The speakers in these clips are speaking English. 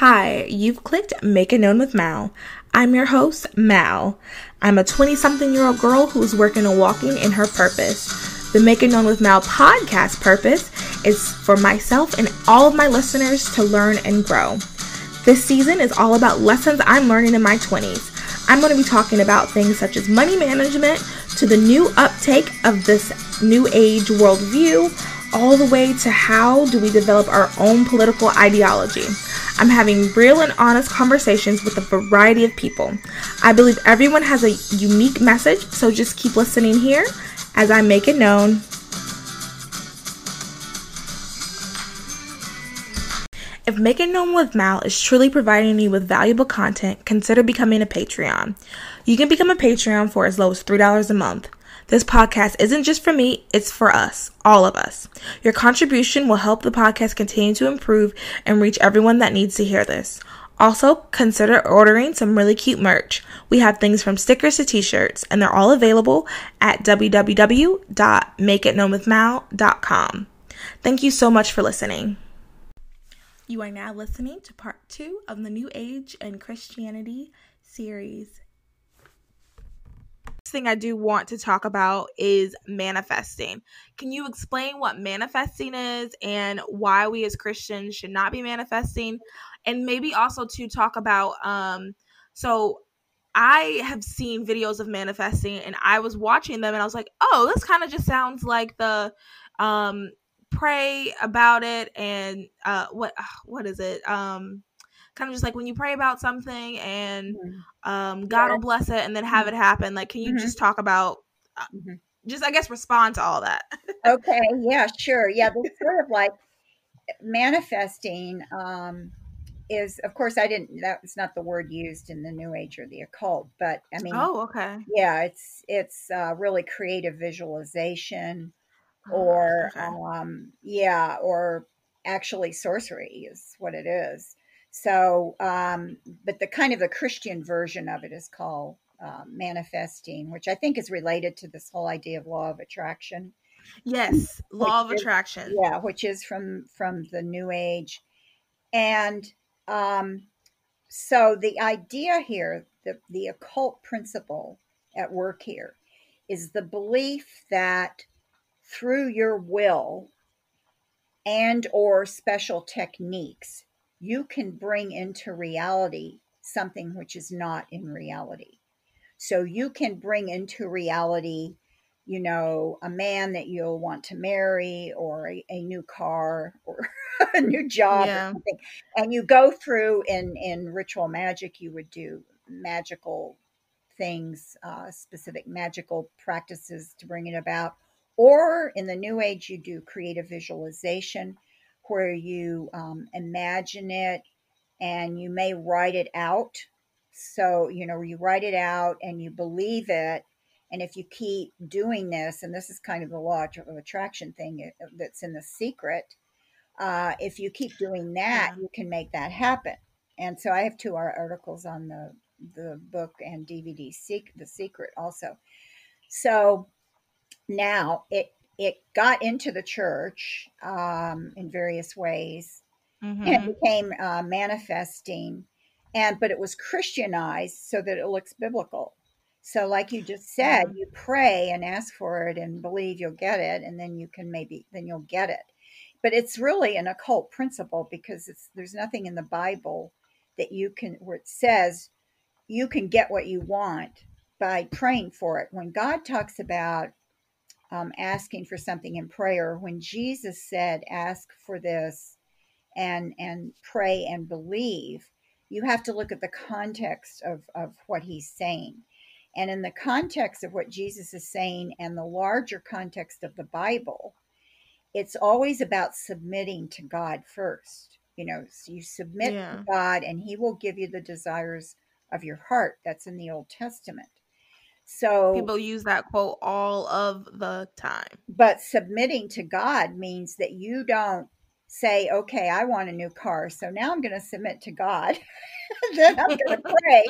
Hi, you've clicked Make It Known with Mal. I'm your host, Mal. I'm a 20 something year old girl who's working on walking in her purpose. The Make It Known with Mal podcast purpose is for myself and all of my listeners to learn and grow. This season is all about lessons I'm learning in my 20s. I'm going to be talking about things such as money management to the new uptake of this new age worldview, all the way to how do we develop our own political ideology. I'm having real and honest conversations with a variety of people. I believe everyone has a unique message, so just keep listening here as I make it known. If Make It Known with Mal is truly providing you with valuable content, consider becoming a Patreon. You can become a Patreon for as low as $3 a month. This podcast isn't just for me, it's for us, all of us. Your contribution will help the podcast continue to improve and reach everyone that needs to hear this. Also, consider ordering some really cute merch. We have things from stickers to t-shirts, and they're all available at www.makeitknownwithmal.com. Thank you so much for listening. You are now listening to part two of the New Age and Christianity series thing I do want to talk about is manifesting. Can you explain what manifesting is and why we as Christians should not be manifesting? And maybe also to talk about um so I have seen videos of manifesting and I was watching them and I was like, "Oh, this kind of just sounds like the um pray about it and uh what what is it? Um kind of just like when you pray about something and mm-hmm. um, God yeah. will bless it and then have mm-hmm. it happen. Like, can you mm-hmm. just talk about, uh, mm-hmm. just I guess respond to all that? okay, yeah, sure, yeah. It's sort of like manifesting um, is, of course, I didn't. That was not the word used in the New Age or the occult, but I mean, oh, okay, yeah, it's it's uh, really creative visualization, oh, or okay. um, yeah, or actually sorcery is what it is. So, um, but the kind of the Christian version of it is called uh, manifesting, which I think is related to this whole idea of law of attraction. Yes, law of is, attraction. Yeah, which is from from the New Age, and um, so the idea here, the the occult principle at work here, is the belief that through your will and or special techniques you can bring into reality something which is not in reality. So you can bring into reality, you know, a man that you'll want to marry or a, a new car or a new job yeah. or something. And you go through in, in ritual magic, you would do magical things, uh, specific magical practices to bring it about. Or in the new age, you do creative visualization where you um, imagine it and you may write it out. So, you know, you write it out and you believe it. And if you keep doing this, and this is kind of the law of attraction thing uh, that's in the secret, uh, if you keep doing that, yeah. you can make that happen. And so I have two articles on the the book and DVD, Seek The Secret, also. So now it it got into the church um, in various ways mm-hmm. and it became uh, manifesting and but it was christianized so that it looks biblical so like you just said mm-hmm. you pray and ask for it and believe you'll get it and then you can maybe then you'll get it but it's really an occult principle because it's there's nothing in the bible that you can where it says you can get what you want by praying for it when god talks about um, asking for something in prayer when jesus said ask for this and and pray and believe you have to look at the context of of what he's saying. And in the context of what jesus is saying and the larger context of the bible it's always about submitting to god first. You know so you submit yeah. to god and he will give you the desires of your heart. That's in the old testament so people use that quote all of the time. But submitting to God means that you don't say, okay, I want a new car. So now I'm going to submit to God. then I'm going to pray.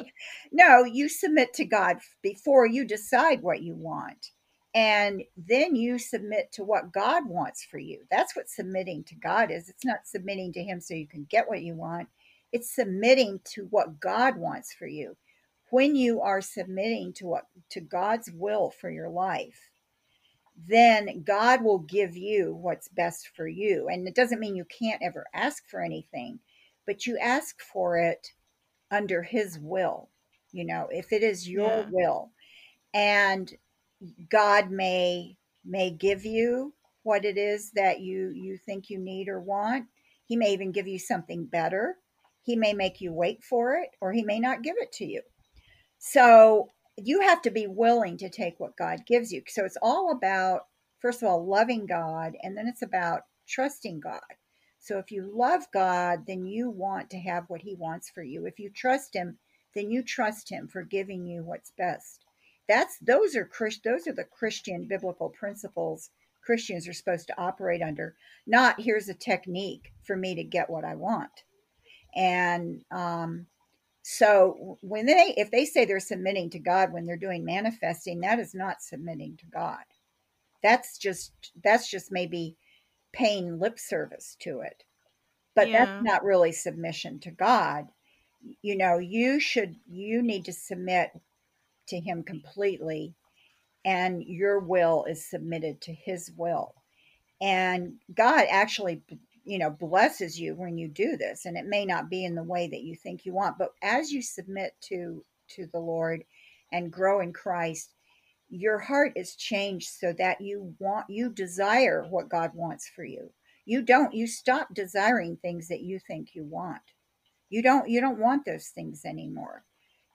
No, you submit to God before you decide what you want. And then you submit to what God wants for you. That's what submitting to God is. It's not submitting to Him so you can get what you want. it's submitting to what God wants for you. When you are submitting to what to God's will for your life, then God will give you what's best for you. And it doesn't mean you can't ever ask for anything, but you ask for it under his will. You know, if it is your Yeah. will and God may may give you what it is that you you think you need or want. He may even give you something better. He may make you wait for it or he may not give it to you. So you have to be willing to take what God gives you. So it's all about first of all loving God and then it's about trusting God. So if you love God, then you want to have what he wants for you. If you trust him, then you trust him for giving you what's best. That's those are Chris those are the Christian biblical principles Christians are supposed to operate under. Not here's a technique for me to get what I want. And um, so when they if they say they're submitting to God when they're doing manifesting, that is not submitting to God. That's just that's just maybe paying lip service to it. But Yeah. that's not really submission to God. You know, you should you need to submit to him completely and your will is submitted to his will. And God actually you know blesses you when you do this and it may not be in the way that you think you want, but as you submit to to the Lord and grow in Christ, your heart is changed so that you want you desire what God wants for you. You don't you stop desiring things that you think you want. You don't you don't want those things anymore.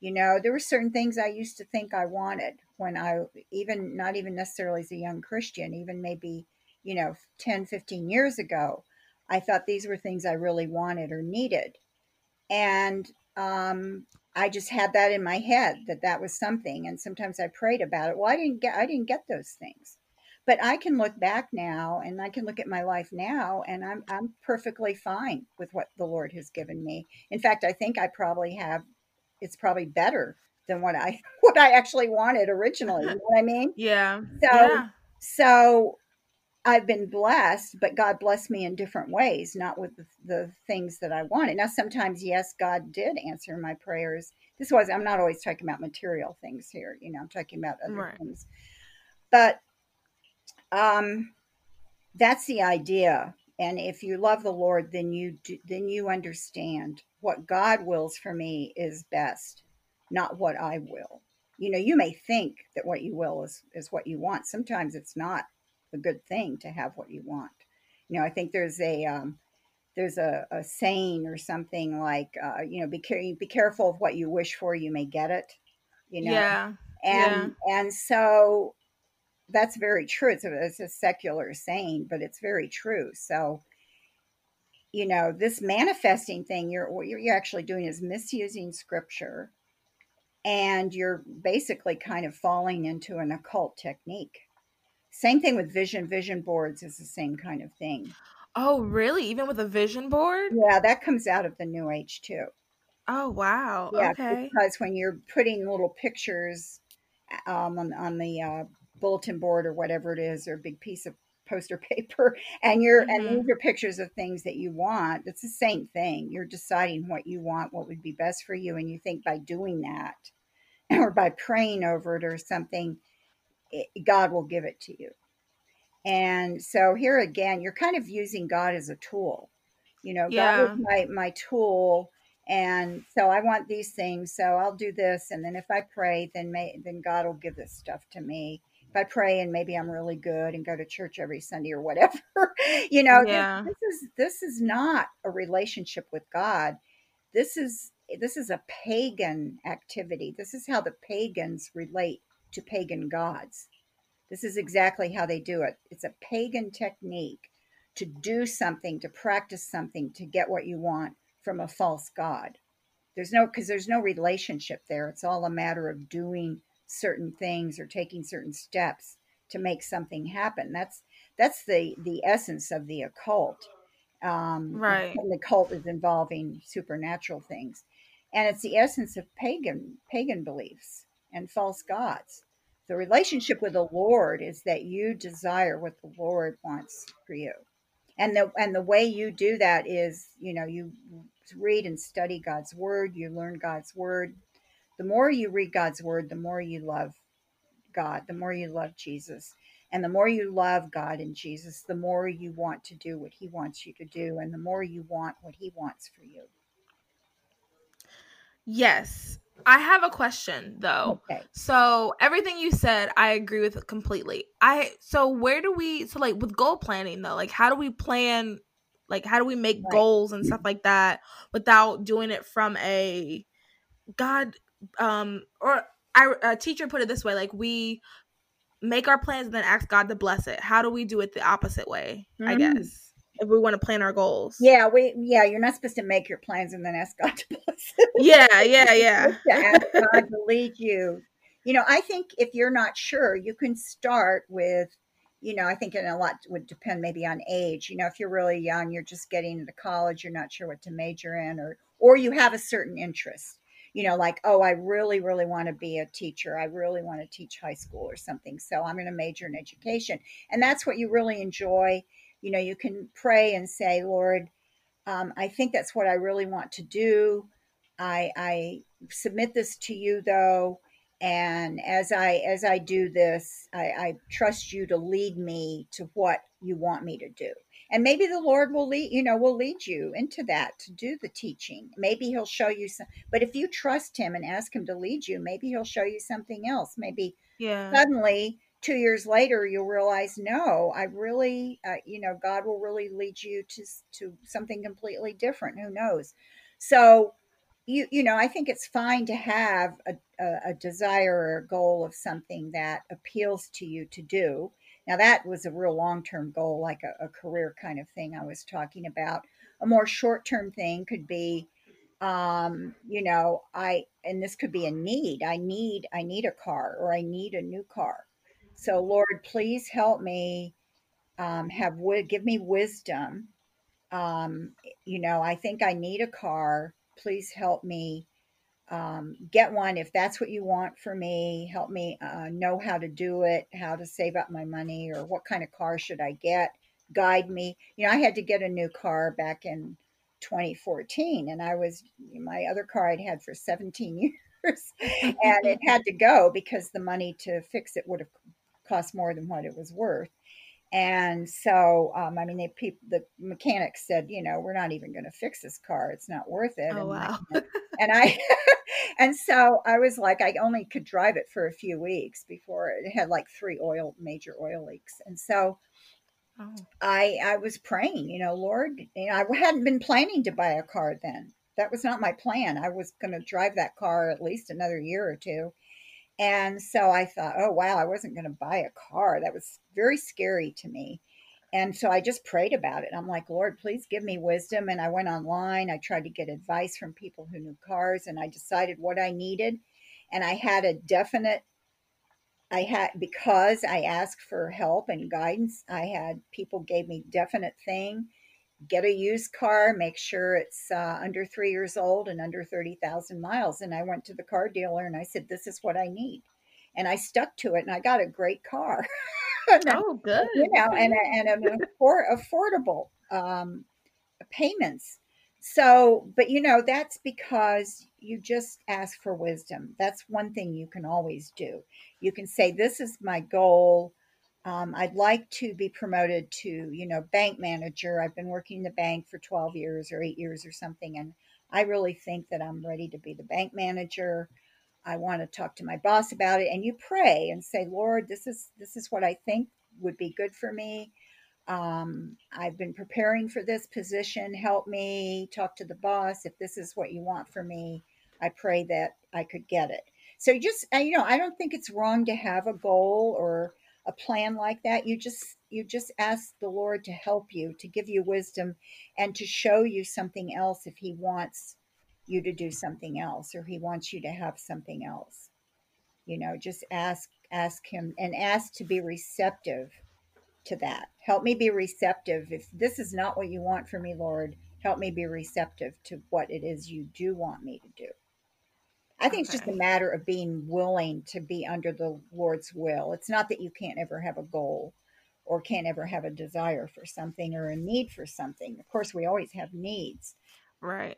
You know, there were certain things I used to think I wanted when I even not even necessarily as a young Christian, even maybe, you know, 10, 15 years ago. I thought these were things I really wanted or needed. And um I just had that in my head that that was something and sometimes I prayed about it. Well, I didn't get I didn't get those things. But I can look back now and I can look at my life now and I'm I'm perfectly fine with what the Lord has given me. In fact, I think I probably have it's probably better than what I what I actually wanted originally. You know what I mean? Yeah. So Yeah. so I've been blessed, but God blessed me in different ways, not with the, the things that I wanted. Now, sometimes, yes, God did answer my prayers. This was, I'm not always talking about material things here, you know, I'm talking about other Right. things. But um, that's the idea. And if you love the Lord, then you do, then you understand what God wills for me is best, not what I will. You know, you may think that what you will is is what you want. Sometimes it's not a good thing to have what you want. You know, I think there's a um, there's a, a saying or something like, uh, you know, be care- be careful of what you wish for, you may get it. You know, Yeah. and and so that's very true. It's a, it's a secular saying, but it's very true. So, you know, this manifesting thing, you're what you're, you're actually doing is misusing scripture, and you're basically kind of falling into an occult technique. Same thing with vision. Vision boards is the same kind of thing. Oh, really? Even with a vision board? Yeah, that comes out of the New Age too. Oh, wow. Yeah, Okay. because when you're putting little pictures um, on on the uh, bulletin board or whatever it is, or a big piece of poster paper, and you're and Mhm. these are pictures of things that you want. It's the same thing. You're deciding what you want, what would be best for you, and you think by doing that, or by praying over it or something, God will give it to you. And so here again, you're kind of using God as a tool. You know, God is my my tool, and so I want these things. So I'll do this, and then if I pray, then may then God will give this stuff to me. If I pray and maybe I'm really good and go to church every Sunday or whatever, you know, this, this is this is not a relationship with God. This is this is a pagan activity. This is how the pagans relate to pagan gods. This is exactly how they do it. It's a pagan technique to do something, to practice something, to get what you want from a false god. There's no because there's no relationship there. It's all a matter of doing certain things or taking certain steps to make something happen. That's that's the the essence of the occult. Um, Right. and the occult is involving supernatural things, and it's the essence of pagan pagan beliefs and false gods the relationship with the lord is that you desire what the lord wants for you and the and the way you do that is you know you read and study God's word, you learn God's word. The more you read God's word, the more you love God, the more you love Jesus. And the more you love God and Jesus, the more you want to do what He wants you to do, and the more you want what He wants for you. Yes. I have a question though. Okay. So everything you said, I agree with completely. I so where do we so like with goal planning though, like how do we plan like how do we make Right. goals and stuff like that without doing it from a God um or I a teacher put it this way, like we make our plans and then ask God to bless it. How do we do it the opposite way, I Mm. guess? If we want to plan our goals. Yeah, we yeah, you're not supposed to make your plans and then ask God to bless. Yeah, yeah, yeah. to ask God to lead you. You know, I think if you're not sure, you can start with, you know, I think and a lot would depend maybe on age. You know, if you're really young, you're just getting into college, you're not sure what to major in, or or you have a certain interest. You know, like, oh, I really, really want to be a teacher. I really want to teach high school or something. So I'm going to major in education. And that's what you really enjoy. You know, you can pray and say, Lord, um, I think that's what I really want to do. I, I submit this to you though and as i as i do this I, I trust you to lead me to what you want me to do and maybe the lord will lead you know will lead you into that to do the teaching maybe he'll show you some but if you trust him and ask him to lead you maybe he'll show you something else maybe Yeah. suddenly two years later you'll realize no i really uh, you know god will really lead you to to something completely different. Who knows? So you you know i think it's fine to have a, a, a desire or a goal of something that appeals to you to do. Now that was a real long-term goal like a, a career kind of thing i was talking about. A more short-term thing could be um you know i and this could be a need. I need i need a car or i need a new car so lord please help me um have give me wisdom. Um you know i think i need a car. Please help me um, get one if that's what you want for me. Help me uh, know how to do it how to save up my money or what kind of car should i get. Guide me. You know i had to get a new car back in 2014 and i was my other car i'd had for 17 years and it had to go because the money to fix it would have cost more than what it was worth and so um, i mean they peop the mechanics said you know we're not even going to fix this car it's not worth it Oh and, wow. and i and so i was like i only could drive it for a few weeks before it had like three oil major oil leaks and so Oh. I I was praying, you know, Lord, you know, I hadn't been planning to buy a car then. That was not my plan. I was going to drive that car at least another year or two. And so I thought, oh wow, I wasn't going to buy a car. That was very scary to me. And so I just prayed about it. I'm like, Lord, please give me wisdom. And I went online. I tried to get advice from people who knew cars and I decided what I needed. And I had a definite I had because I asked for help and guidance. I had people gave me definite thing. Get a used car, make sure it's uh, under three years old and under thirty thousand miles. And I went to the car dealer and I said, "This is what I need," and I stuck to it, and I got a great car. Oh, good. you know, and and an affor- affordable um, payments. So, but you know, that's because you just ask for wisdom. That's one thing you can always do. You can say, "This is my goal. Um, I'd like to be promoted to, you know, bank manager. I've been working in the bank for twelve years or eight years or something, and I really think that I'm ready to be the bank manager." I want to talk to my boss about it and you pray and say, "Lord, this is this is what I think would be good for me. Um, I've been preparing for this position. Help me talk to the boss. If this is what you want for me, I pray that I could get it. So just, you know, I don't think it's wrong to have a goal or a plan like that. You just, you just ask the Lord to help you, to give you wisdom, and to show you something else if He wants you to do something else or He wants you to have something else. You know, just ask, ask Him, and ask to be receptive to that. Help me be receptive. If this is not what you want for me, Lord, help me be receptive to what it is you do want me to do. I think it's just a matter of being willing to be under the Lord's will. It's not that you can't ever have a goal or can't ever have a desire for something or a need for something. Of course, we always have needs, Right.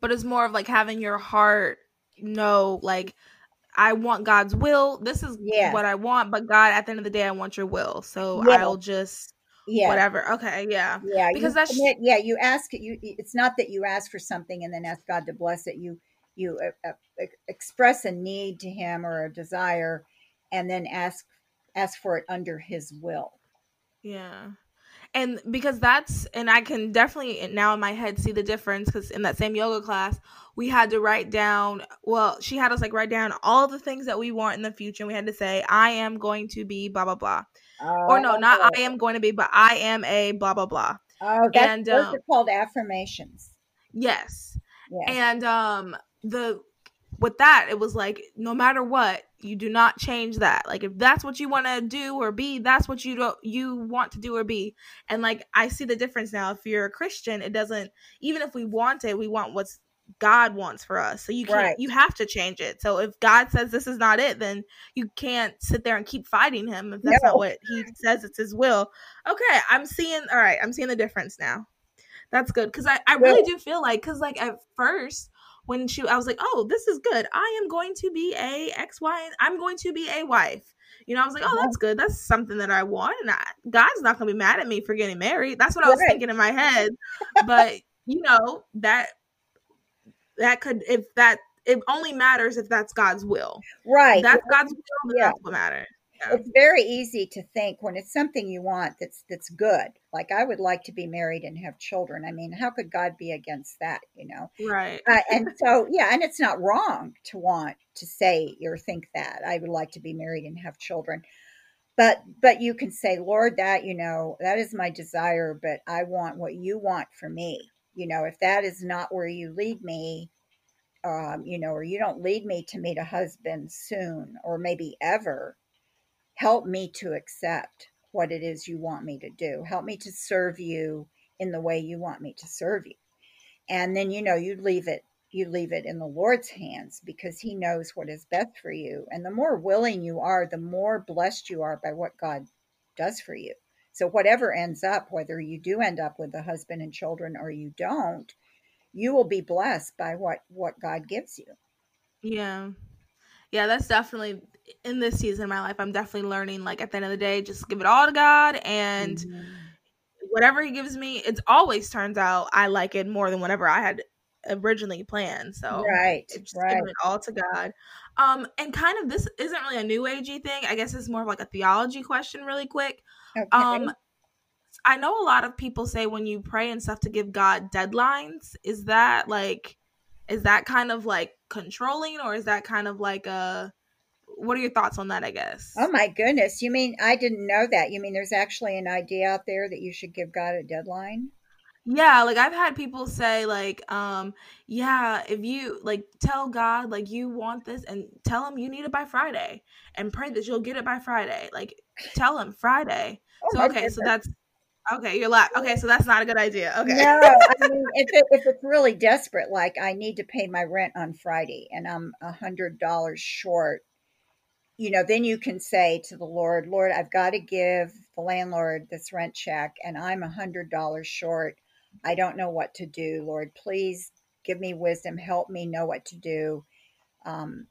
but it's more of like having your heart know like I want God's will. This is Yeah. what I want, but God, at the end of the day, I want your will. So Yeah. I'll just Yeah. whatever. Okay, yeah. Yeah, Because that's- commit- yeah, you ask you. It's not that you ask for something and then ask God to bless it. You you uh, uh, express a need to Him or a desire, and then ask ask for it under His will. Yeah. And because that's, and I can definitely now in my head see the difference because in that same yoga class, we had to write down, well, she had us like write down all the things that we want in the future. And we had to say, I am going to be blah, blah, blah. Or no, not I am going to be, but I am a blah, blah, blah. Oh, that's, and, those um, are called affirmations. Yes. Yeah. And um the with that it was like no matter what you do not change that. Like if that's what you want to do or be that's what you don't you want to do or be. And like i see the difference now. If you're a christian it doesn't even if we want it we want what's god wants for us. So you can't Right. you have to change it. So if god says this is not it then you can't sit there and keep fighting him if that's No. not what he says it's his will. Okay i'm seeing all right i'm seeing the difference now. That's good because I, I really do feel like because like at first when she I was like oh this is good I am going to be a X Y I'm going to be a wife you know I was like oh Uh-huh. that's good that's something that I want and I, God's not gonna be mad at me for getting married that's what I was Right. thinking in my head but you know that that could if that it only matters if that's God's will Right. That's God's will Yeah. that's what matters. It's very easy to think when it's something you want that's that's good. Like I would like to be married and have children. I mean, how could God be against that? You know. right Uh, and so, yeah, and it's not wrong to want to say or think that I would like to be married and have children, but but you can say, Lord, that you know that is my desire, but I want what you want for me. You know, if that is not where you lead me, um, you know, or you don't lead me to meet a husband soon or maybe ever, help me to accept what it is you want me to do. Help me to serve you in the way you want me to serve you and then you know you leave it you leave it in the lord's hands because he knows what is best for you and the more willing you are the more blessed you are by what god does for you so whatever ends up whether you do end up with a husband and children or you don't you will be blessed by what what god gives you Yeah. Yeah, that's definitely in this season of my life. I'm definitely learning like at the end of the day, just give it all to God and Mhm. whatever he gives me, it always turns out I like it more than whatever I had originally planned. So right it's just right giving it all to God. Um and kind of this isn't really a new agey thing. I guess it's more of like a theology question really quick. okay Um I know a lot of people say when you pray and stuff to give God deadlines. Is that like is that kind of like controlling or is that kind of like a what are your thoughts on that, I guess? oh my goodness you mean i didn't know that you mean there's actually an idea out there that you should give god a deadline yeah, like I've had people say like um yeah, if you like tell God like you want this and tell him you need it by Friday and pray that you'll get it by Friday. Like tell him Friday. oh So okay, so that's okay, you're like okay, so that's not a good idea. Okay. No, I mean, if, it, if it's really desperate, like I need to pay my rent on Friday and I'm a hundred dollars short, you know, then you can say to the Lord, Lord, I've got to give the landlord this rent check and I'm a hundred dollars short. I don't know what to do. Lord, please give me wisdom. Help me know what to do. Um,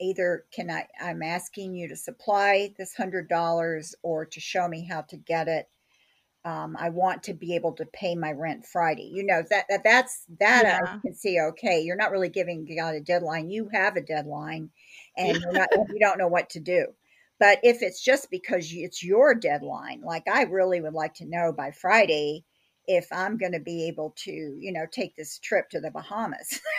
either can I, I'm asking you to supply this hundred dollars or to show me how to get it um, I want to be able to pay my rent Friday. You know that, that that's that I can see. Okay, you're not really giving God a deadline. You have a deadline, and not, you don't know what to do. But if it's just because it's your deadline, like I really would like to know by Friday if I'm going to be able to, you know, take this trip to the Bahamas.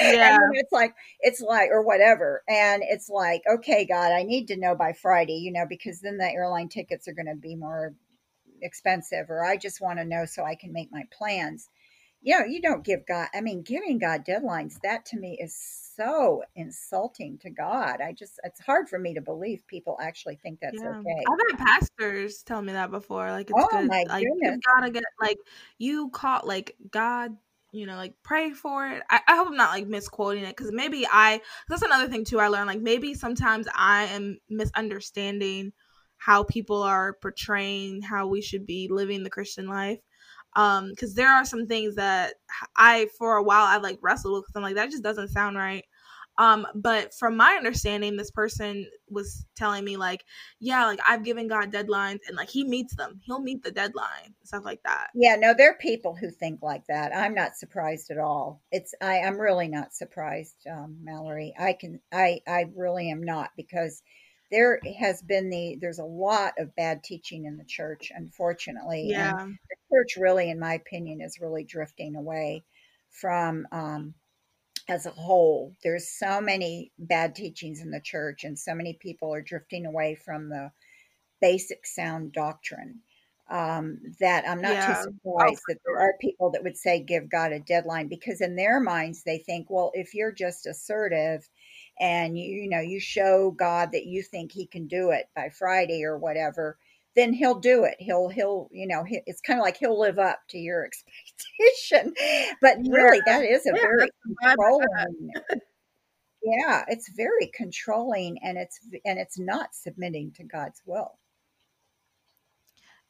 Yeah. and it's like it's like or whatever, and it's like, okay, God, I need to know by Friday, you know, because then the airline tickets are going to be more expensive or I just want to know so I can make my plans. You know, you don't give God, I mean, giving God deadlines, that to me is so insulting to God. I just, it's hard for me to believe people actually think that's Yeah. okay. I've had pastors tell me that before. Like it's Oh, good. my like you gotta get like you caught like God, you know, like pray for it. I, I hope I'm not like misquoting it because maybe I that's another thing too I learned. Like maybe sometimes I am misunderstanding how people are portraying how we should be living the Christian life. Um because there are some things that i for a while i like wrestled with because i'm like that just doesn't sound right. Um but from my understanding this person was telling me like yeah like i've given god deadlines and like he meets them. He'll meet the deadline stuff like that. Yeah no there are people who think like that. I'm not surprised at all. It's i i'm really not surprised um, mallory. I can i i really am not because there has been the there's a lot of bad teaching in the church unfortunately yeah. and the church really in my opinion is really drifting away from um as a whole. There's so many bad teachings in the church and so many people are drifting away from the basic sound doctrine um, that i'm not Yeah. too surprised that there are people that would say give god a deadline because in their minds they think well if you're just assertive and you, you know you show god that you think he can do it by friday or whatever then he'll do it he'll he'll you know he, it's kind of like he'll live up to your expectation but really that is a Yeah, very that's the vibe I got. controlling yeah it's very controlling and it's and it's not submitting to god's will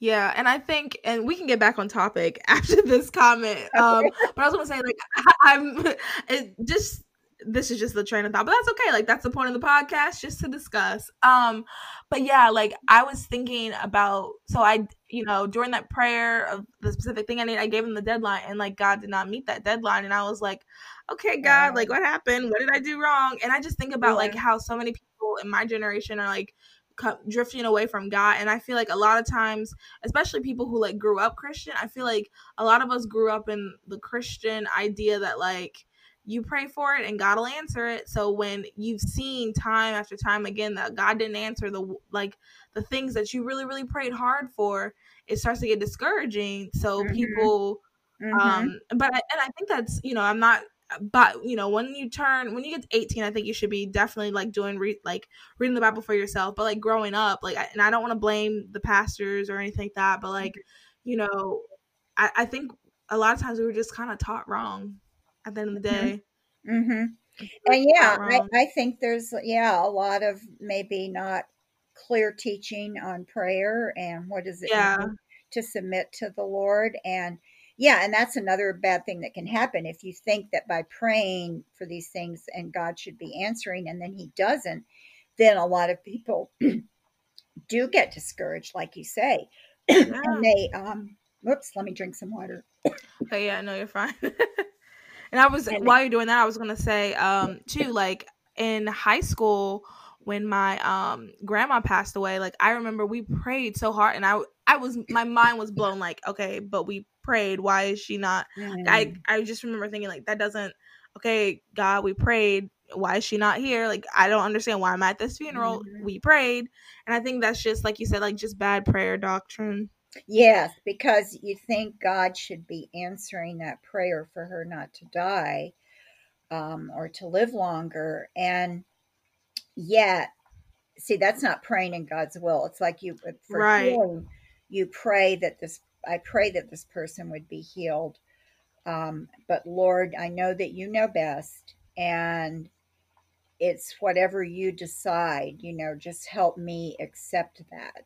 Yeah, and I think, and we can get back on topic after this comment. Um, but I was gonna say, like, I'm it just this is just the train of thought, but that's okay. Like, that's the point of the podcast, just to discuss. Um, but yeah, like I was thinking about, so I, you know, during that prayer of the specific thing I need, I gave him the deadline, and like God did not meet that deadline, and I was like, okay, God, like what happened? What did I do wrong? And I just think about like how so many people in my generation are like drifting away from God, and I feel like a lot of times especially people who like grew up Christian. I feel like a lot of us grew up in the Christian idea that like you pray for it and God will answer it. So when you've seen time after time again that God didn't answer the like the things that you really really prayed hard for, it starts to get discouraging. So Mhm. people Mhm. um but I, and I think that's, you know, I'm not but you know when you turn when you get to 18 i think you should be definitely like doing re- like reading the bible for yourself but like growing up like I, and i don't want to blame the pastors or anything like that but like you know i, I think a lot of times we were just kind of taught wrong at the end of the Mhm. day hmm were And yeah, I. I think there's yeah a lot of maybe not clear teaching on prayer and what does it Yeah. mean to submit to the Lord and yeah, and that's another bad thing that can happen if you think that by praying for these things and God should be answering and then he doesn't, then a lot of people do get discouraged like you say. Yeah. and they um whoops, let me drink some water. oh yeah, no, you're fine. and I was And- while you're doing that, I was gonna say, um, too, like in high school when my um grandma passed away, like I remember we prayed so hard, and I I was my mind was blown. Like, okay, but we prayed. Why is she not? I Mm, I just remember thinking like that doesn't. Okay, God, we prayed. Why is she not here? Like, I don't understand why I'm at this funeral. Mhm. We prayed, and I think that's just like you said, like just bad prayer doctrine. Yes, because you think God should be answering that prayer for her not to die um, or to live longer. And yet, see, that's not praying in God's will. It's like you, uh, for Right. healing, you pray that this, I pray that this person would be healed. Um, but Lord, I know that you know best. And it's whatever you decide, you know, just help me accept that.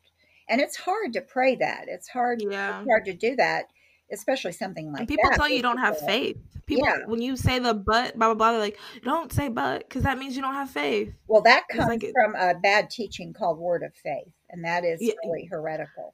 And it's hard to pray that. It's hard Yeah. it's hard to do that, especially something like and people that. tell you you don't have faith. People, Yeah. when you say the but, blah blah blah, they're like, don't say but, because that means you don't have faith. Well, that comes like it- from a bad teaching called Word of Faith, and that is Yeah. really heretical.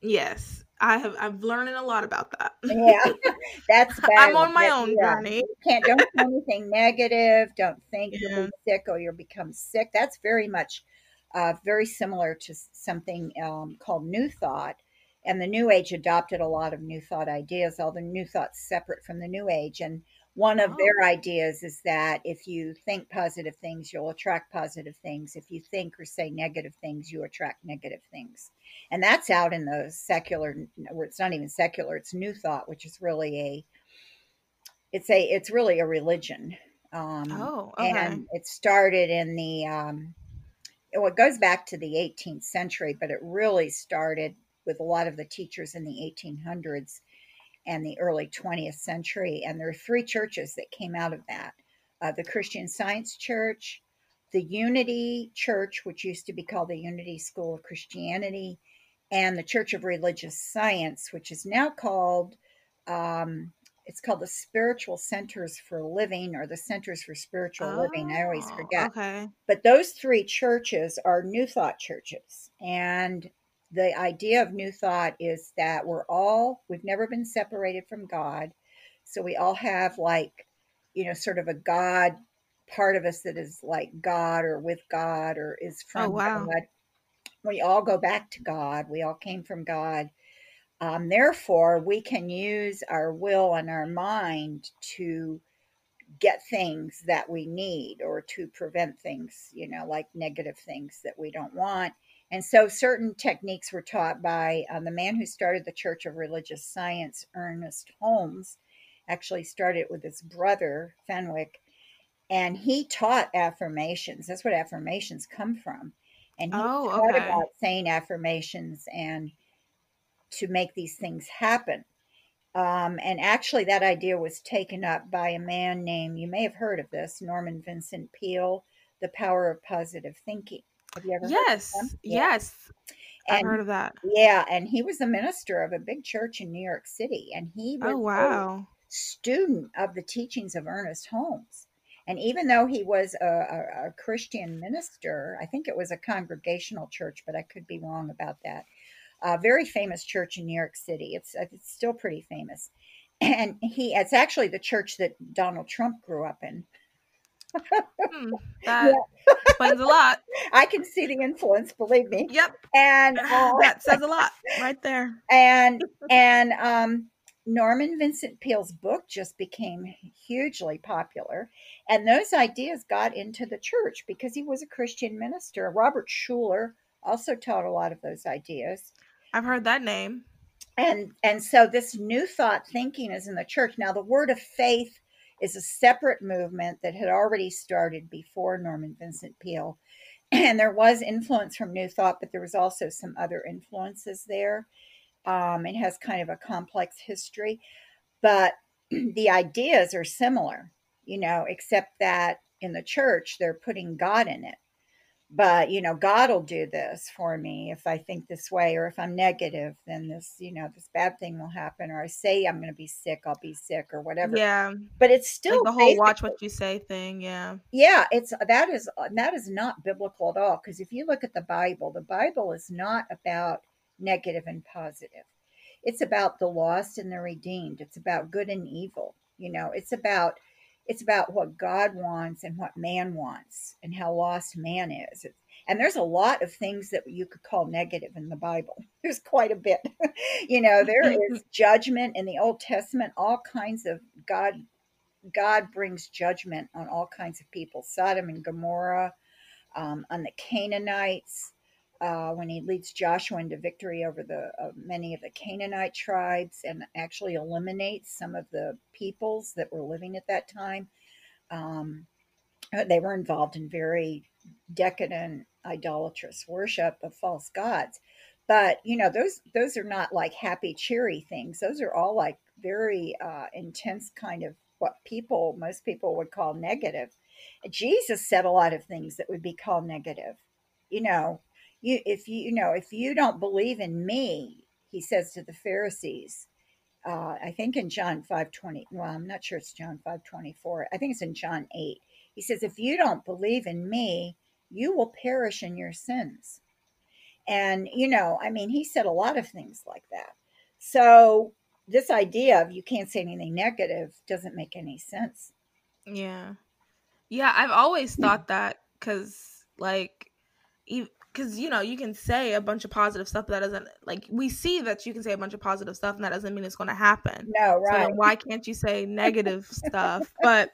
Yes, I have. I've learned a lot about that. Yeah, that's bad. I'm on my That- own yeah. journey. You can't don't say anything negative. Don't think Yeah. you'll be sick or you'll become sick. That's very much uh, very similar to something um, called New Thought. And the New Age adopted a lot of New Thought ideas, although New Thought's separate from the New Age. And one of Oh. their ideas is that if you think positive things, you'll attract positive things. If you think or say negative things, you attract negative things. And that's out in the secular, where it's not even secular, it's New Thought, which is really a it's a it's really a religion um Oh, okay. and it started in the um well, it goes back to the 18th century but it really started with a lot of the teachers in the 1800s and the early 20th century and there are three churches that came out of that uh, the christian science church the unity church which used to be called the unity school of christianity and the church of religious science which is now called um, it's called the Spiritual Centers for Living or the Centers for Spiritual Living. I always Oh, forget. Okay. But those three churches are New Thought churches. And the idea of New Thought is that we're all, we've never been separated from God. So we all have like, you know, sort of a God part of us that is like God or with God or is oh, from Oh, wow. God. We all go back to God. We all came from God. Um, therefore, we can use our will and our mind to get things that we need or to prevent things, you know, like negative things that we don't want. And so certain techniques were taught by um, the man who started the Church of Religious Science, Ernest Holmes, actually started with his brother, Fenwick, and he taught affirmations. That's what affirmations come from. And he Oh, taught okay. about saying affirmations and to make these things happen. Um, and actually, that idea was taken up by a man named, you may have heard of this, Norman Vincent Peale, The Power of Positive Thinking. Have you ever heard of Yes. Yeah. Yes. I've And heard of that. yeah, and he was a minister of a big church in New York City, and he was Oh, a wow. student of the teachings of Ernest Holmes. And even though he was a, a, a Christian minister, I think it was a congregational church, but I could be wrong about that. A very famous church in New York City. It's it's still pretty famous, and he it's actually the church that Donald Trump grew up in. Hmm, that explains a lot. I can see the influence, believe me. Yep. And uh, That says a lot right there. and and um, Norman Vincent Peale's book just became hugely popular, and those ideas got into the church because he was a Christian minister. Robert Schuller also taught a lot of those ideas, I've heard that name. and and so this new thought thinking is in the church now. The Word of Faith is a separate movement that had already started before Norman Vincent Peale. And there was influence from New Thought, but there was also some other influences there. Um, it has kind of a complex history, but the ideas are similar, you know, except that in the church they're putting God in it. But, you know, God will do this for me if I think this way, or if I'm negative, then this, you know, this bad thing will happen, or I say I'm going to be sick, I'll be sick, or whatever. Yeah. But it's still Like the whole watch what you say thing. Yeah. yeah it's that is that is not biblical at all because if you look at the bible the bible is not about negative and positive it's about the lost and the redeemed it's about good and evil you know it's about it's about what god wants and what man wants and how lost man is. And there's a lot of things that you could call negative in the bible. There's quite a bit. You know there is judgment in the old testament. All kinds of god God brings judgment on all kinds of people. Sodom and Gomorrah, um, on the Canaanites, uh, when he leads Joshua into victory over the uh, many of the Canaanite tribes and actually eliminates some of the peoples that were living at that time. Um, uh, they were involved in very decadent, idolatrous worship of false gods. But you know, those those are not like happy, cheery things. Those are all like very uh, intense kind of what people, most people would call negative. Jesus said a lot of things that would be called negative. You know, you if you you know if you don't believe in me, he says to the Pharisees. Uh, I think in John five twenty. Well, I'm not sure it's John five twenty four. I think it's in John eight. He says, "If you don't believe in me, you will perish in your sins." And you know, I mean, he said a lot of things like that. So this idea of you can't say anything negative doesn't make any sense. Yeah. Yeah, I've always thought that because, like, because, you know, you can say a bunch of positive stuff, but that doesn't, like, we see that you can say a bunch of positive stuff, and that doesn't mean it's going to happen. No, So right? then why can't you say negative stuff? But,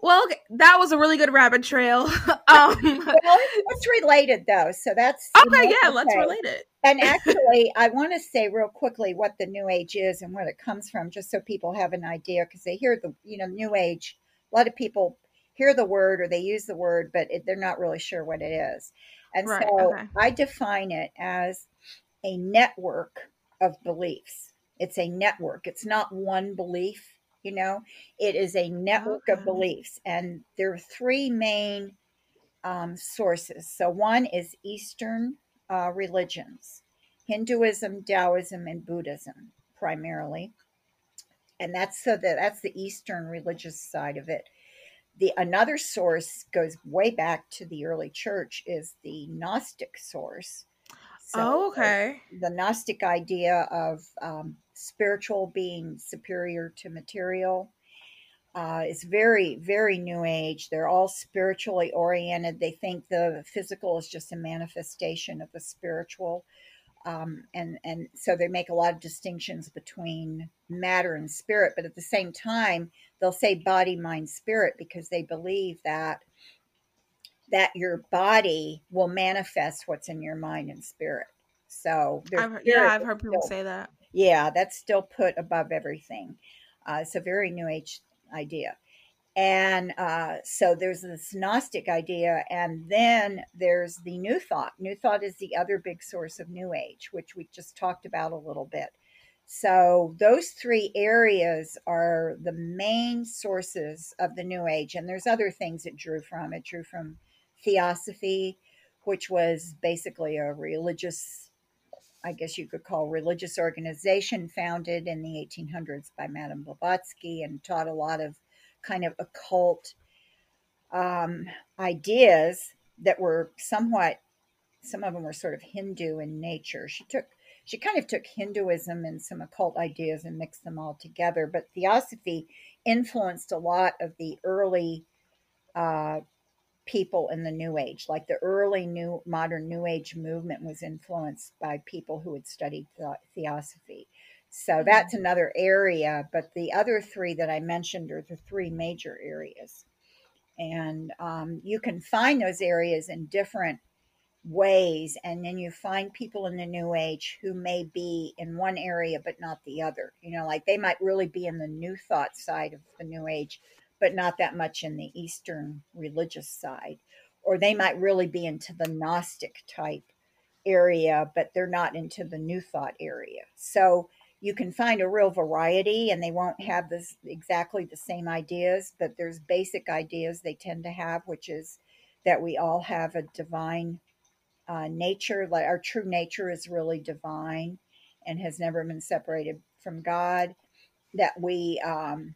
well, okay, that was a really good rabbit trail. um, well, it's related though, so that's you okay, know, yeah, let's relate it. And actually, I want to say real quickly what the New Age is and where it comes from, just so people have an idea, because they hear the, you know, New Age. A lot of people hear the word or they use the word, but it, they're not really sure what it is. And Right, so okay. I define it as a network of beliefs. It's a network. It's not one belief, you know. It is a network of beliefs, and there are three main um, sources. So one is Eastern uh, religions, Hinduism, Taoism, and Buddhism primarily. and that's so that that's the Eastern religious side of it. The another source goes way back to the early church is the Gnostic source. So oh, okay. The, the, Gnostic idea of um, spiritual being superior to material uh, is very, very new age. They're all spiritually oriented. They think the physical is just a manifestation of the spiritual. Um, and and so they make a lot of distinctions between matter and spirit, but at the same time, they'll say body, mind, spirit because they believe that that your body will manifest what's in your mind and spirit. So I've yeah, I've heard people say that. Yeah, that's still put above everything. Uh, it's a very new age idea. And uh, so there's this Gnostic idea, and then there's the New Thought. New Thought is the other big source of New Age, which we just talked about a little bit. So those three areas are the main sources of the New Age, and there's other things it drew from. It drew from Theosophy, which was basically a religious, I guess you could call religious organization founded in the 1800s by Madame Blavatsky and taught a lot of kind of occult um, ideas that were somewhat, some of them were sort of Hindu in nature. She took, she kind of took Hinduism and some occult ideas and mixed them all together. But Theosophy influenced a lot of the early uh, people in the New Age. Like the early new modern New Age movement was influenced by people who had studied Theosophy. So that's another area. But the other three that I mentioned are the three major areas. And um, you can find those areas in different ways. And then you find people in the New Age who may be in one area but not the other. You know, like they might really be in the New Thought side of the New Age, but not that much in the Eastern religious side. Or they might really be into the Gnostic type area, but they're not into the New Thought area. So you can find a real variety and they won't have this exactly the same ideas, but there's basic ideas they tend to have, which is that we all have a divine uh, nature, like our true nature is really divine and has never been separated from God, that we um,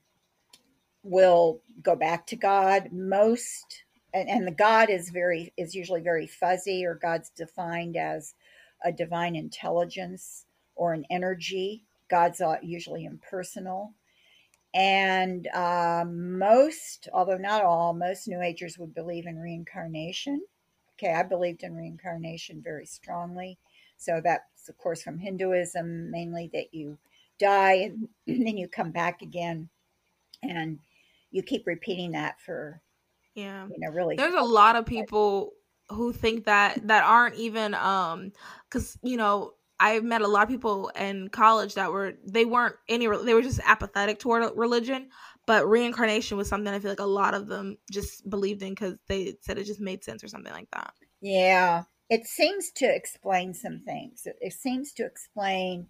will go back to God. Most and, and the God is very is usually very fuzzy, or God's defined as a divine intelligence or an energy God's usually impersonal. And uh, most, although not all, most New Agers would believe in reincarnation. Okay, I believed in reincarnation very strongly. So that's, of course, from Hinduism, mainly that you die and, and then you come back again. And you keep repeating that for, yeah, you know, really. There's a lot of people who think that that aren't even um because you know I met a lot of people in college that were they weren't any they were just apathetic toward religion, but reincarnation was something I feel like a lot of them just believed in because they said it just made sense or something like that. Yeah, it seems to explain some things. It, it seems to explain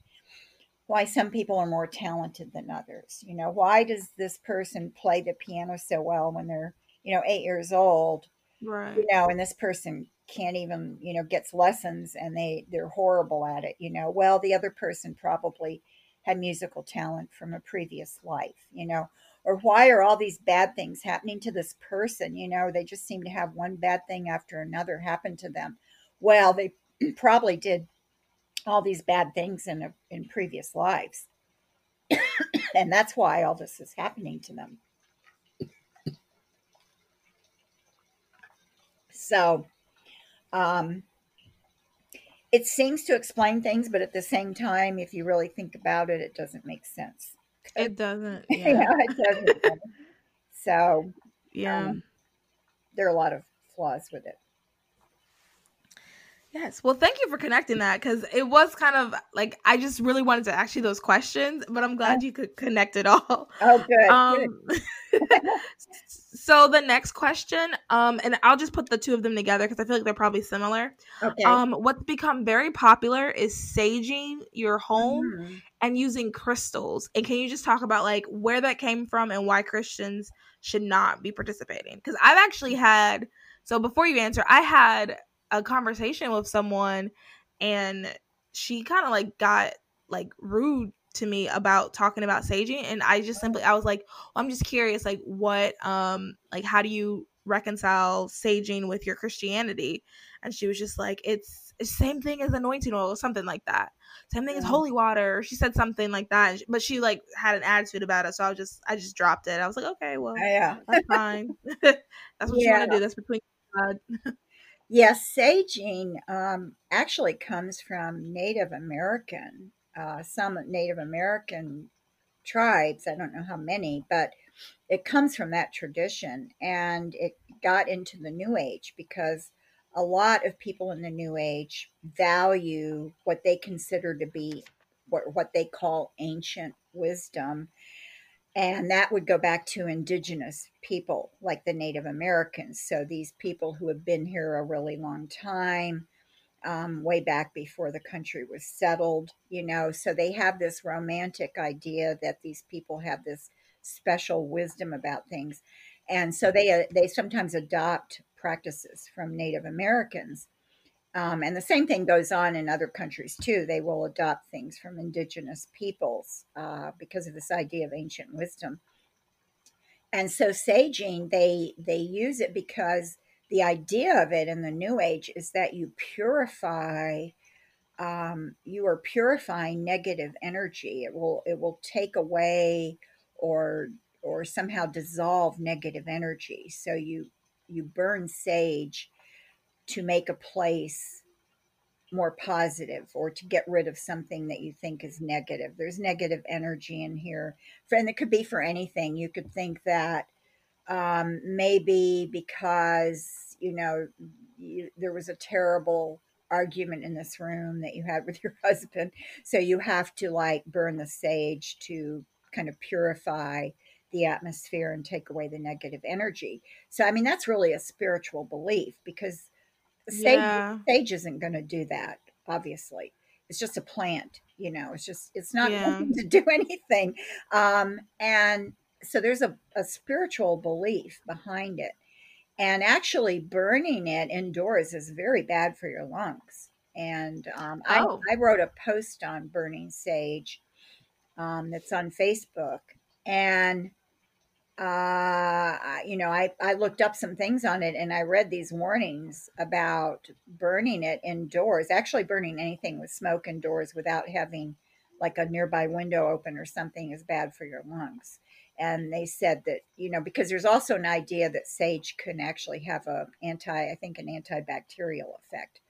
why some people are more talented than others. You know, why does this person play the piano so well when they're you know eight years old? Right. You know, and this person can't even you know gets lessons and they they're horrible at it you know. Well the other person probably had musical talent from a previous life you know. Or why are all these bad things happening to this person you know? They just seem to have one bad thing after another happen to them. Well they probably did all these bad things in a, in previous lives. And that's why all this is happening to them. So um, it seems to explain things, but at the same time, if you really think about it, it doesn't make sense. It doesn't. Yeah, it doesn't. so, yeah, um, there are a lot of flaws with it. Yes. Well, thank you for connecting that because it was kind of like I just really wanted to ask you those questions, but I'm glad you could connect it all. Oh, good. Um, good. so the next question, um, and I'll just put the two of them together because I feel like they're probably similar. Okay. Um, what's become very popular is saging your home mm-hmm. and using crystals. And can you just talk about like where that came from and why Christians should not be participating? Because I've actually had. So before you answer, I had a conversation with someone and she kind of like got like rude to me about talking about saging and I just simply I was like, well, I'm just curious like what um like how do you reconcile saging with your Christianity? And she was just like, it's the same thing as anointing oil or something like that. Same thing as holy water. She said something like that, but she like had an attitude about it. So I was just I just dropped it. I was like, okay, well, yeah, that's fine. that's what yeah. you want to do. That's between God. yes, saging um, actually comes from Native American uh, some Native American tribes. I don't know how many, but it comes from that tradition. And it got into the New Age because a lot of people in the New Age value what they consider to be what, what they call ancient wisdom. And that would go back to indigenous people like the Native Americans. So these people who have been here a really long time, um, way back before the country was settled, you know. So they have this romantic idea that these people have this special wisdom about things, and so they uh, they sometimes adopt practices from Native Americans. Um, and the same thing goes on in other countries too. They will adopt things from indigenous peoples uh, because of this idea of ancient wisdom. And so saging, they they use it because the idea of it in the new age is that you purify um, you are purifying negative energy it will it will take away or or somehow dissolve negative energy so you you burn sage to make a place more positive or to get rid of something that you think is negative. There's negative energy in here. And it could be for anything. You could think that um, maybe because you know you, there was a terrible argument in this room that you had with your husband. So you have to like burn the sage to kind of purify the atmosphere and take away the negative energy. So i mean that's really a spiritual belief because sage, yeah. sage isn't going to do that obviously it's just a plant you know it's just it's not yeah. going to do anything um and so there's a, a spiritual belief behind it. And actually, burning it indoors is very bad for your lungs. And um, oh. I, I, wrote a post on burning sage um, that's on Facebook. And, uh, you know, I, I looked up some things on it and I read these warnings about burning it indoors, actually, burning anything with smoke indoors without having like a nearby window open or something is bad for your lungs. And they said that you know because there's also an idea that sage can actually have a anti i think an antibacterial effect.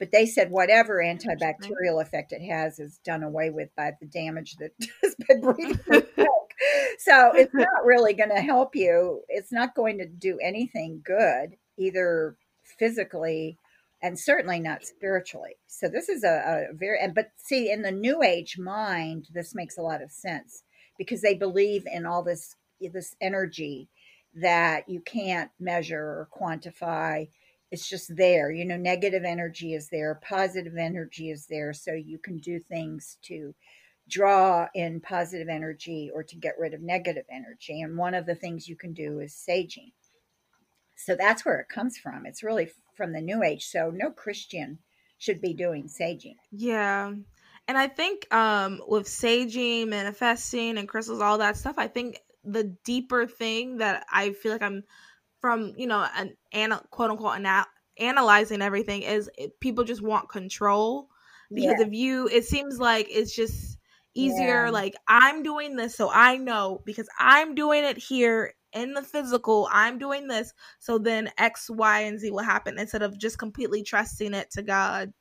But they said whatever antibacterial effect it has is done away with by the damage that has been breathing so it's not really going to help you. It's not going to do anything good either physically and certainly not spiritually. So this is a, a very and but see in the new age mind this makes a lot of sense because they believe in all this this energy that you can't measure or quantify. It's just there you know negative energy is there positive energy is there so you can do things to draw in positive energy or to get rid of negative energy and one of the things you can do is saging. So that's where it comes from. It's really from the new age. So no christian should be doing saging. Yeah. And I think um with saging, manifesting, and crystals, all that stuff, I think the deeper thing that I feel like I'm from, you know, an, an quote unquote ana- analyzing everything is it, people just want control. Because yeah. if you, it seems like it's just easier. Yeah. Like I'm doing this, so I know because I'm doing it here in the physical. I'm doing this, so then X, Y, and Z will happen instead of just completely trusting it to God.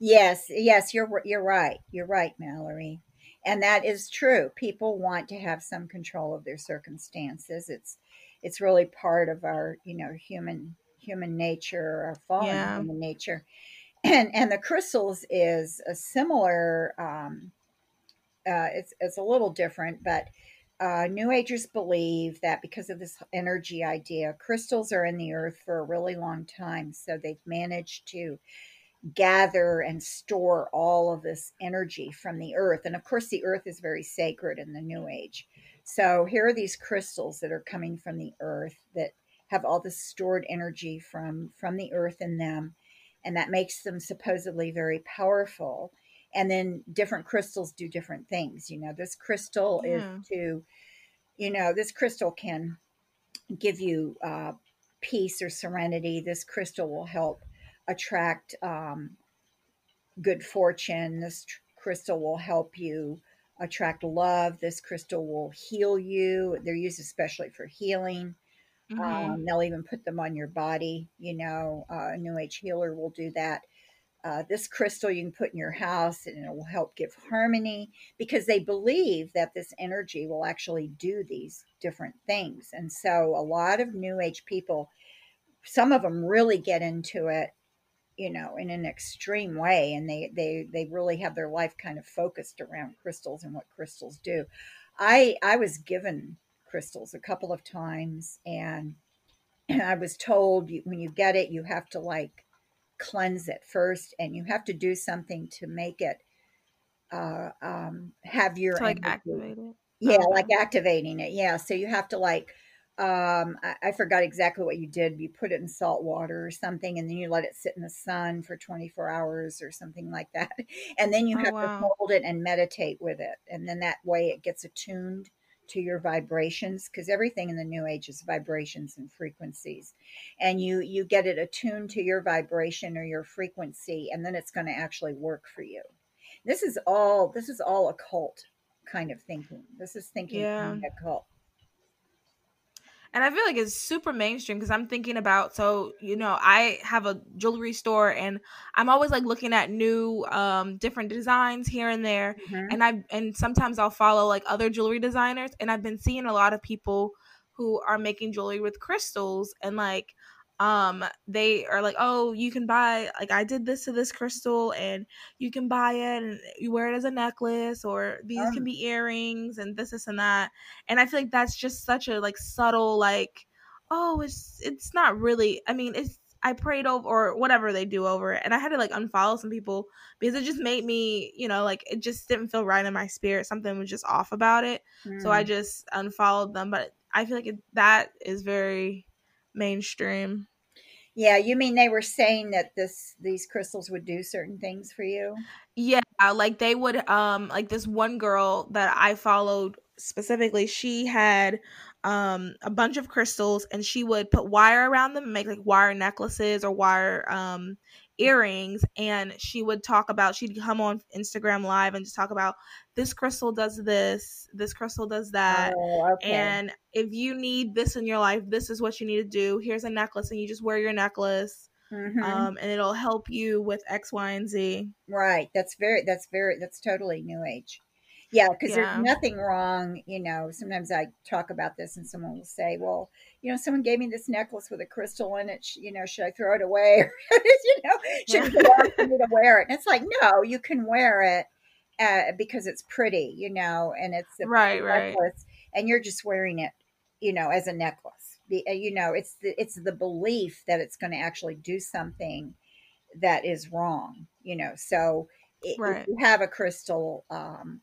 Yes, yes, you're you're right. You're right, Mallory. And that is true. People want to have some control of their circumstances. It's it's really part of our, you know, human human nature, our fallen yeah. human nature. And and the crystals is a similar um uh it's it's a little different, but uh, New Agers believe that because of this energy idea, crystals are in the earth for a really long time. So they've managed to gather and store all of this energy from the earth. And of course, the earth is very sacred in the New Age. So here are these crystals that are coming from the earth that have all this stored energy from from the earth in them, and that makes them supposedly very powerful. And then different crystals do different things. You know, this crystal Yeah. is to, you know, this crystal can give you uh, peace or serenity. This crystal will help attract um, good fortune. This tr- crystal will help you attract love. This crystal will heal you. They're used especially for healing. Mhm. Um, they'll even put them on your body. You know, uh, a New Age healer will do that. Uh, this crystal you can put in your house and it will help give harmony because they believe that this energy will actually do these different things. And so a lot of New Age people, some of them really get into it you know in an extreme way and they they they really have their life kind of focused around crystals and what crystals do i i was given crystals a couple of times and and i was told when you get it you have to like cleanse it first and you have to do something to make it uh um have your like activate it. yeah, like activating it. Yeah. So you have to like um I, I forgot exactly what you did. You put it in salt water or something and then you let it sit in the sun for 24 hours or something like that. And then you Oh, have wow. to hold it and meditate with it. And then that way it gets attuned to your vibrations because everything in the new age is vibrations and frequencies. And you you get it attuned to your vibration or your frequency and then it's going to actually work for you. This is all this is all occult kind of thinking. This is thinking Yeah. occult And I feel like it's super mainstream because I'm thinking about so you know I have a jewelry store and I'm always like looking at new um different designs here and there Mhm. and I and sometimes I'll follow like other jewelry designers and I've been seeing a lot of people who are making jewelry with crystals and like um they are like oh you can buy like I did this to this crystal and you can buy it and you wear it as a necklace or these Oh. can be earrings and this this and that and I feel like that's just such a like subtle like oh it's it's not really I mean it's I prayed over or whatever they do over it and I had to like unfollow some people because it just made me you know like it just didn't feel right in my spirit something was just off about it so I Mm. just unfollowed them but I feel like it, that is very mainstream. Yeah you mean they were saying that this these crystals would do certain things for you? Yeah, like they would um like this one girl that I followed specifically, she had um a bunch of crystals and she would put wire around them and make like wire necklaces or wire um earrings and she would talk about she'd come on Instagram live and just talk about this crystal does this, this crystal does that. oh okay And if you need this in your life, this is what you need to do. Here's a necklace and you just wear your necklace. Mhm. Um and it'll help you with X, Y, and Z. right that's very that's very that's totally new age yeah because Yeah. there's nothing wrong you know sometimes i talk about this and someone will say well you know someone gave me this necklace with a crystal in it you know should i throw it away you know should it be hard for me to wear it and it's like no you can wear it uh, because it's pretty you know and it's a Right, right. necklace and you're just wearing it you know as a necklace uh, you know it's the it's the belief that it's going to actually do something that is wrong you know so i- Right. if you have a crystal um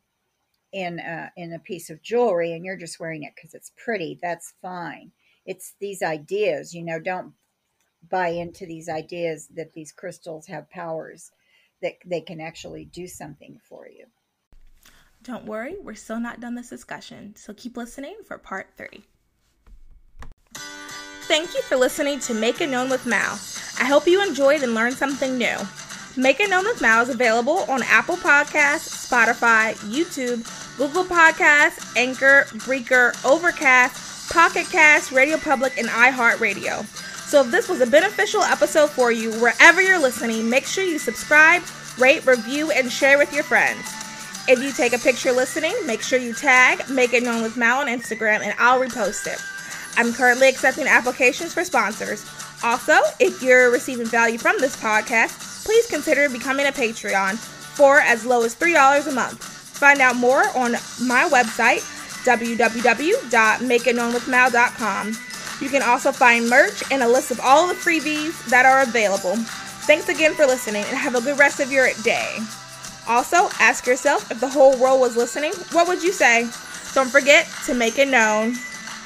in a, in a piece of jewelry and you're just wearing it because it's pretty that's fine it's these ideas you know don't buy into these ideas that these crystals have powers that they can actually do something for you Don't worry, we're still not done this discussion, so keep listening for part three. Thank you for listening to Make It Known with Mal. I hope you enjoyed and learned something new. Make It Known with Mal is available on Apple Podcasts, Spotify, YouTube, Google Podcasts, Anchor, Breaker, Overcast, Pocket Cast, Radio Public, and iHeartRadio. So if this was a beneficial episode for you, wherever you're listening, make sure you subscribe, rate, review, and share with your friends. If you take a picture listening, make sure you tag Make It Known with Mal on Instagram and I'll repost it. I'm currently accepting applications for sponsors. Also, if you're receiving value from this podcast, please consider becoming a Patreon for as low as $3 a month. Find out more on my website, www.makeitknownwithmal.com. You can also find merch and a list of all the freebies that are available. Thanks again for listening and have a good rest of your day. Also, ask yourself if the whole world was listening, what would you say? Don't forget to make it known.